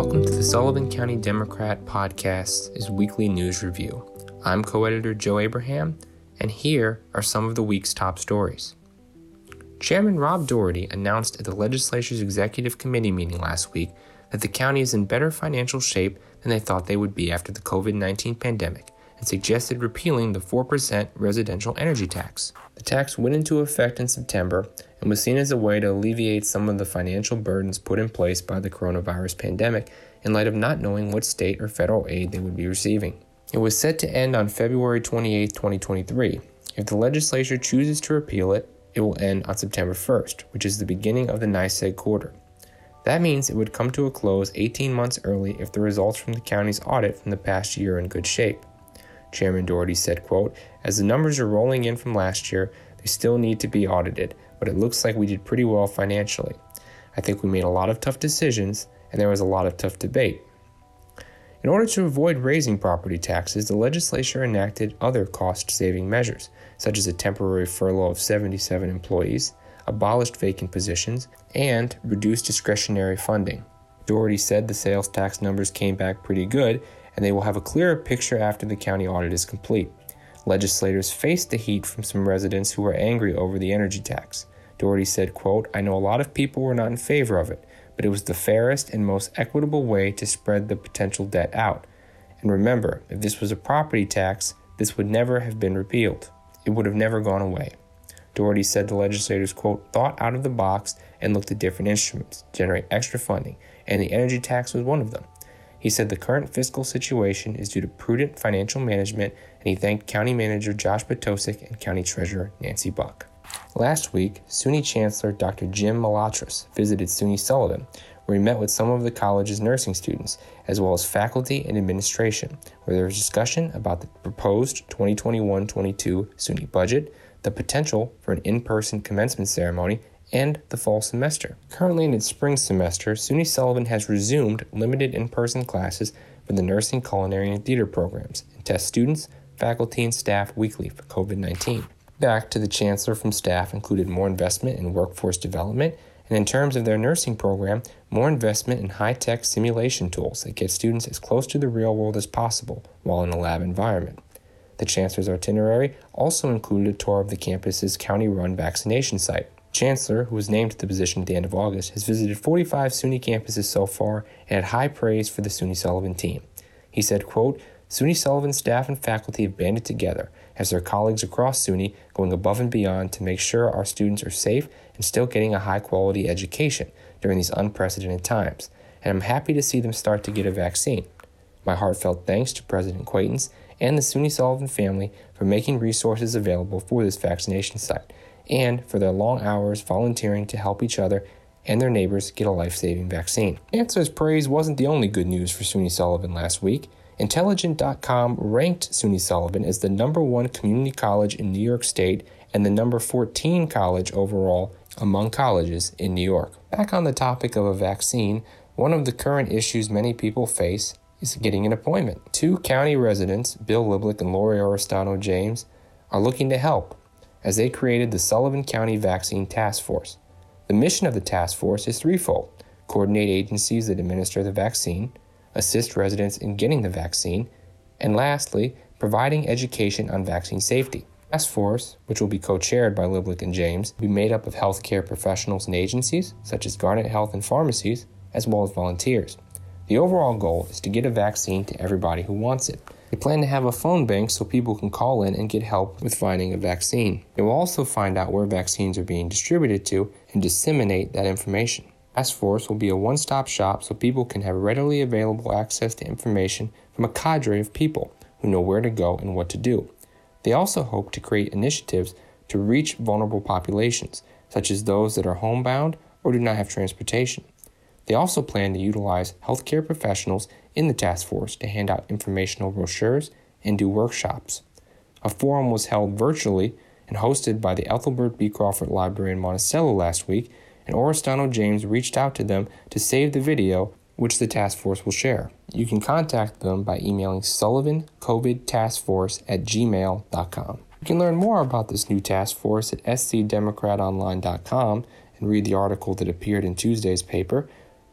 Welcome to the Sullivan County Democrat Podcast's weekly news review. I'm co editor Joe Abraham, and here are some of the week's top stories. Chairman Rob Doherty announced at the legislature's executive committee meeting last week that the county is in better financial shape than they thought they would be after the COVID 19 pandemic and suggested repealing the 4% residential energy tax. The tax went into effect in September and was seen as a way to alleviate some of the financial burdens put in place by the coronavirus pandemic in light of not knowing what state or federal aid they would be receiving. It was set to end on February 28, 2023. If the legislature chooses to repeal it, it will end on September 1st, which is the beginning of the NYSEG quarter. That means it would come to a close 18 months early if the results from the county's audit from the past year are in good shape. Chairman Doherty said, quote, As the numbers are rolling in from last year, they still need to be audited, but it looks like we did pretty well financially. I think we made a lot of tough decisions, and there was a lot of tough debate. In order to avoid raising property taxes, the legislature enacted other cost saving measures, such as a temporary furlough of 77 employees, abolished vacant positions, and reduced discretionary funding. Doherty said the sales tax numbers came back pretty good, and they will have a clearer picture after the county audit is complete. Legislators faced the heat from some residents who were angry over the energy tax. Doherty said, quote, I know a lot of people were not in favor of it, but it was the fairest and most equitable way to spread the potential debt out. And remember, if this was a property tax, this would never have been repealed. It would have never gone away. Doherty said the legislators, quote, thought out of the box and looked at different instruments to generate extra funding, and the energy tax was one of them. He said the current fiscal situation is due to prudent financial management, and he thanked County Manager Josh Potosek and County Treasurer Nancy Buck. Last week, SUNY Chancellor Dr. Jim Malatras visited SUNY Sullivan, where he met with some of the college's nursing students, as well as faculty and administration, where there was discussion about the proposed 2021 22 SUNY budget, the potential for an in person commencement ceremony, and the fall semester. Currently in its spring semester, SUNY Sullivan has resumed limited in person classes for the nursing, culinary, and theater programs and tests students, faculty, and staff weekly for COVID 19. Back to the Chancellor from staff included more investment in workforce development, and in terms of their nursing program, more investment in high tech simulation tools that get students as close to the real world as possible while in a lab environment. The Chancellor's itinerary also included a tour of the campus's county run vaccination site. Chancellor, who was named to the position at the end of August, has visited 45 SUNY campuses so far and had high praise for the SUNY Sullivan team. He said, quote, SUNY Sullivan staff and faculty have banded together as their colleagues across SUNY going above and beyond to make sure our students are safe and still getting a high quality education during these unprecedented times, and I'm happy to see them start to get a vaccine. My heartfelt thanks to President Quaintance and the SUNY Sullivan family for making resources available for this vaccination site and for their long hours volunteering to help each other and their neighbors get a life saving vaccine. Chancellor's praise wasn't the only good news for SUNY Sullivan last week. Intelligent.com ranked SUNY Sullivan as the number one community college in New York State and the number 14 college overall among colleges in New York. Back on the topic of a vaccine, one of the current issues many people face is getting an appointment. Two county residents, Bill Liblick and Lori Oristano James, are looking to help as they created the Sullivan County Vaccine Task Force. The mission of the task force is threefold coordinate agencies that administer the vaccine, assist residents in getting the vaccine, and lastly, providing education on vaccine safety. The task force, which will be co chaired by Liblick and James, will be made up of healthcare professionals and agencies, such as Garnet Health and pharmacies, as well as volunteers. The overall goal is to get a vaccine to everybody who wants it. They plan to have a phone bank so people can call in and get help with finding a vaccine. They will also find out where vaccines are being distributed to and disseminate that information. Task Force will be a one stop shop so people can have readily available access to information from a cadre of people who know where to go and what to do. They also hope to create initiatives to reach vulnerable populations, such as those that are homebound or do not have transportation. They also plan to utilize healthcare professionals in the task force to hand out informational brochures and do workshops. A forum was held virtually and hosted by the Ethelbert B. Crawford Library in Monticello last week, and Oristano James reached out to them to save the video, which the task force will share. You can contact them by emailing Sullivan COVID Task Force at gmail.com. You can learn more about this new task force at scdemocratonline.com and read the article that appeared in Tuesday's paper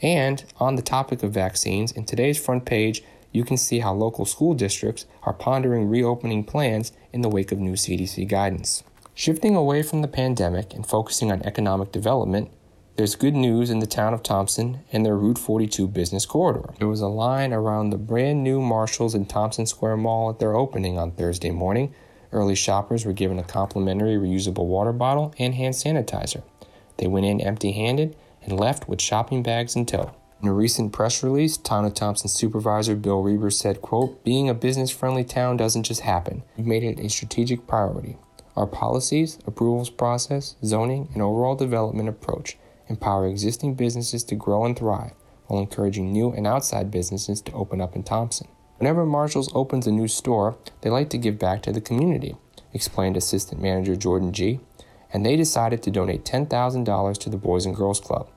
And on the topic of vaccines, in today's front page, you can see how local school districts are pondering reopening plans in the wake of new CDC guidance. Shifting away from the pandemic and focusing on economic development, there's good news in the town of Thompson and their Route 42 business corridor. There was a line around the brand new Marshalls in Thompson Square Mall at their opening on Thursday morning. Early shoppers were given a complimentary reusable water bottle and hand sanitizer. They went in empty handed and left with shopping bags in tow. In a recent press release, Town of Thompson supervisor Bill Rieber said, quote, Being a business friendly town doesn't just happen. We've made it a strategic priority. Our policies, approvals process, zoning, and overall development approach empower existing businesses to grow and thrive while encouraging new and outside businesses to open up in Thompson. Whenever Marshalls opens a new store, they like to give back to the community, explained Assistant Manager Jordan G., and they decided to donate $10,000 to the Boys and Girls Club.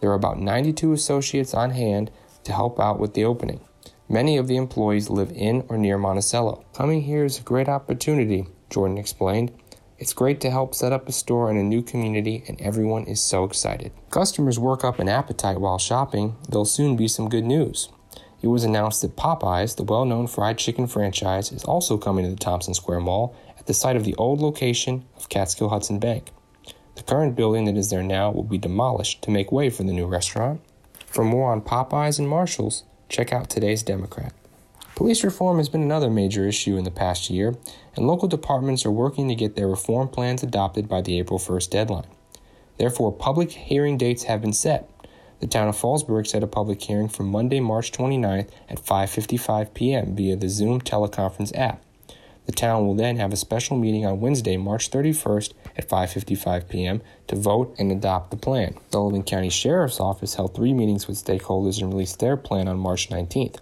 There are about 92 associates on hand to help out with the opening. Many of the employees live in or near Monticello. Coming here is a great opportunity, Jordan explained. It's great to help set up a store in a new community, and everyone is so excited. Customers work up an appetite while shopping, there'll soon be some good news. It was announced that Popeyes, the well known fried chicken franchise, is also coming to the Thompson Square Mall at the site of the old location of Catskill Hudson Bank. The current building that is there now will be demolished to make way for the new restaurant. For more on Popeyes and Marshalls, check out today's Democrat. Police reform has been another major issue in the past year, and local departments are working to get their reform plans adopted by the April 1st deadline. Therefore, public hearing dates have been set. The town of Fallsburg set a public hearing for Monday, March 29th at 5:55 p.m. via the Zoom teleconference app. The town will then have a special meeting on Wednesday, March 31st at 5:55 p.m. to vote and adopt the plan. Sullivan County Sheriff's Office held 3 meetings with stakeholders and released their plan on March 19th.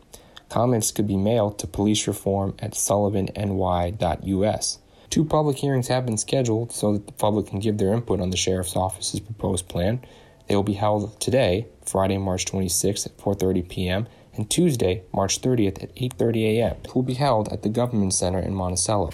Comments could be mailed to policereform at sullivanny.us. Two public hearings have been scheduled so that the public can give their input on the Sheriff's Office's proposed plan. They will be held today, Friday, March 26th at 4:30 p.m., and Tuesday, March 30th at 8:30 a.m. Will be held at the Government Center in Monticello.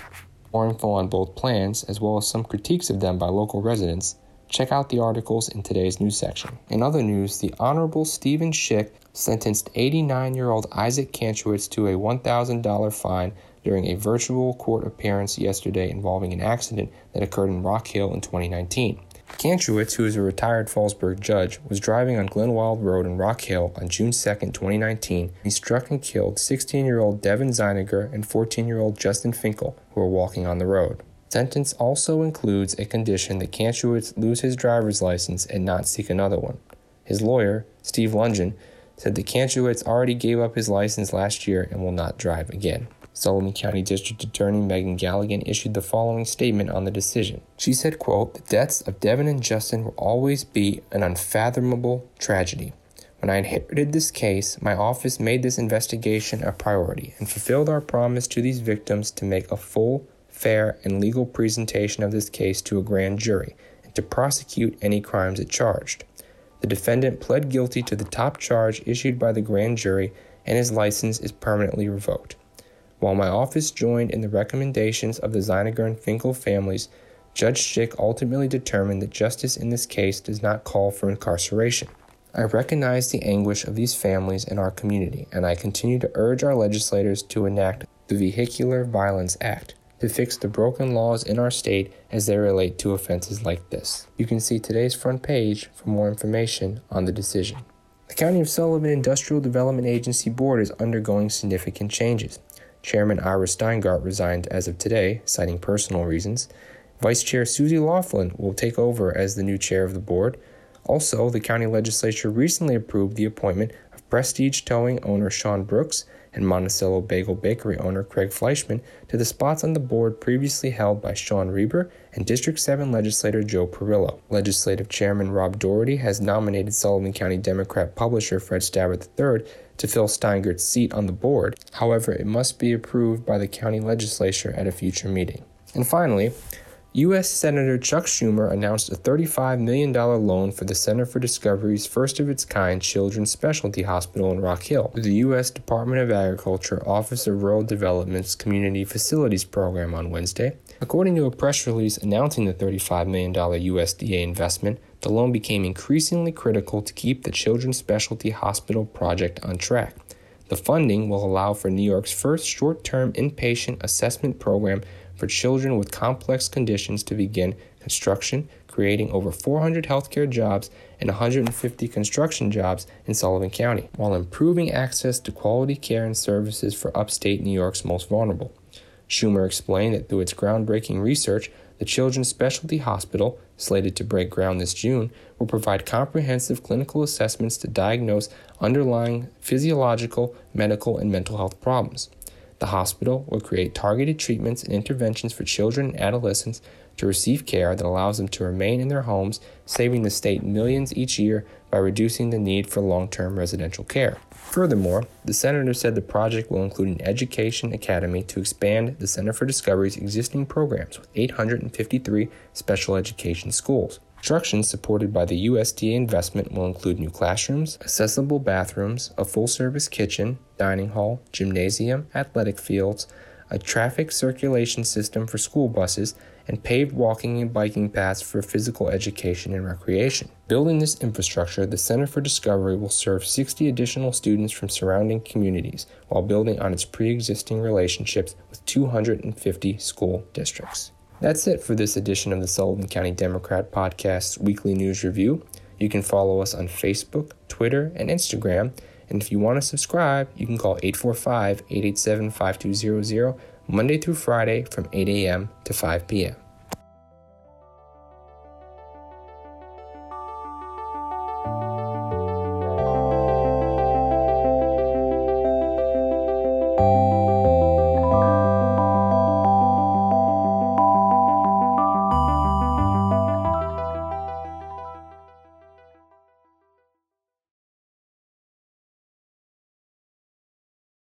More info on both plans, as well as some critiques of them by local residents, check out the articles in today's news section. In other news, the Honorable Stephen Schick sentenced 89 year old Isaac Kantrowitz to a $1,000 fine during a virtual court appearance yesterday involving an accident that occurred in Rock Hill in 2019. Kantrowitz, who is a retired Fallsburg judge, was driving on Glenwild Road in Rock Hill on June 2, 2019. He struck and killed 16 year old Devin Zeiniger and 14 year old Justin Finkel, who were walking on the road. Sentence also includes a condition that Kantrowitz lose his driver's license and not seek another one. His lawyer, Steve Lungen, said that Kantrowitz already gave up his license last year and will not drive again. Sullivan County District Attorney Megan Galligan issued the following statement on the decision. She said, quote, The deaths of Devin and Justin will always be an unfathomable tragedy. When I inherited this case, my office made this investigation a priority and fulfilled our promise to these victims to make a full, fair, and legal presentation of this case to a grand jury and to prosecute any crimes it charged. The defendant pled guilty to the top charge issued by the grand jury, and his license is permanently revoked. While my office joined in the recommendations of the Zeiniger and Finkel families, Judge Schick ultimately determined that justice in this case does not call for incarceration. I recognize the anguish of these families and our community, and I continue to urge our legislators to enact the Vehicular Violence Act to fix the broken laws in our state as they relate to offenses like this. You can see today's front page for more information on the decision. The County of Sullivan Industrial Development Agency Board is undergoing significant changes. Chairman Ira Steingart resigned as of today, citing personal reasons. Vice Chair Susie Laughlin will take over as the new chair of the board. Also, the county legislature recently approved the appointment of Prestige Towing owner Sean Brooks and Monticello Bagel Bakery owner Craig Fleischman to the spots on the board previously held by Sean Reber and District 7 legislator Joe Perillo. Legislative Chairman Rob Doherty has nominated Sullivan County Democrat publisher Fred Stabbert III to fill Steingart's seat on the board. However, it must be approved by the county legislature at a future meeting. And finally, U.S. Senator Chuck Schumer announced a $35 million loan for the Center for Discovery's first of its kind children's specialty hospital in Rock Hill through the U.S. Department of Agriculture Office of Rural Development's Community Facilities Program on Wednesday. According to a press release announcing the $35 million USDA investment, the loan became increasingly critical to keep the Children's Specialty Hospital project on track. The funding will allow for New York's first short term inpatient assessment program for children with complex conditions to begin construction, creating over 400 healthcare jobs and 150 construction jobs in Sullivan County, while improving access to quality care and services for upstate New York's most vulnerable. Schumer explained that through its groundbreaking research, the Children's Specialty Hospital, slated to break ground this June, will provide comprehensive clinical assessments to diagnose underlying physiological, medical, and mental health problems. The hospital will create targeted treatments and interventions for children and adolescents to receive care that allows them to remain in their homes, saving the state millions each year by reducing the need for long term residential care. Furthermore, the senator said the project will include an education academy to expand the Center for Discovery's existing programs with 853 special education schools. Construction supported by the USDA investment will include new classrooms, accessible bathrooms, a full service kitchen, dining hall, gymnasium, athletic fields, a traffic circulation system for school buses, and paved walking and biking paths for physical education and recreation. Building this infrastructure, the Center for Discovery will serve 60 additional students from surrounding communities while building on its pre existing relationships with 250 school districts. That's it for this edition of the Sullivan County Democrat Podcast's weekly news review. You can follow us on Facebook, Twitter, and Instagram. And if you want to subscribe, you can call 845 887 5200 Monday through Friday from 8 a.m. to 5 p.m.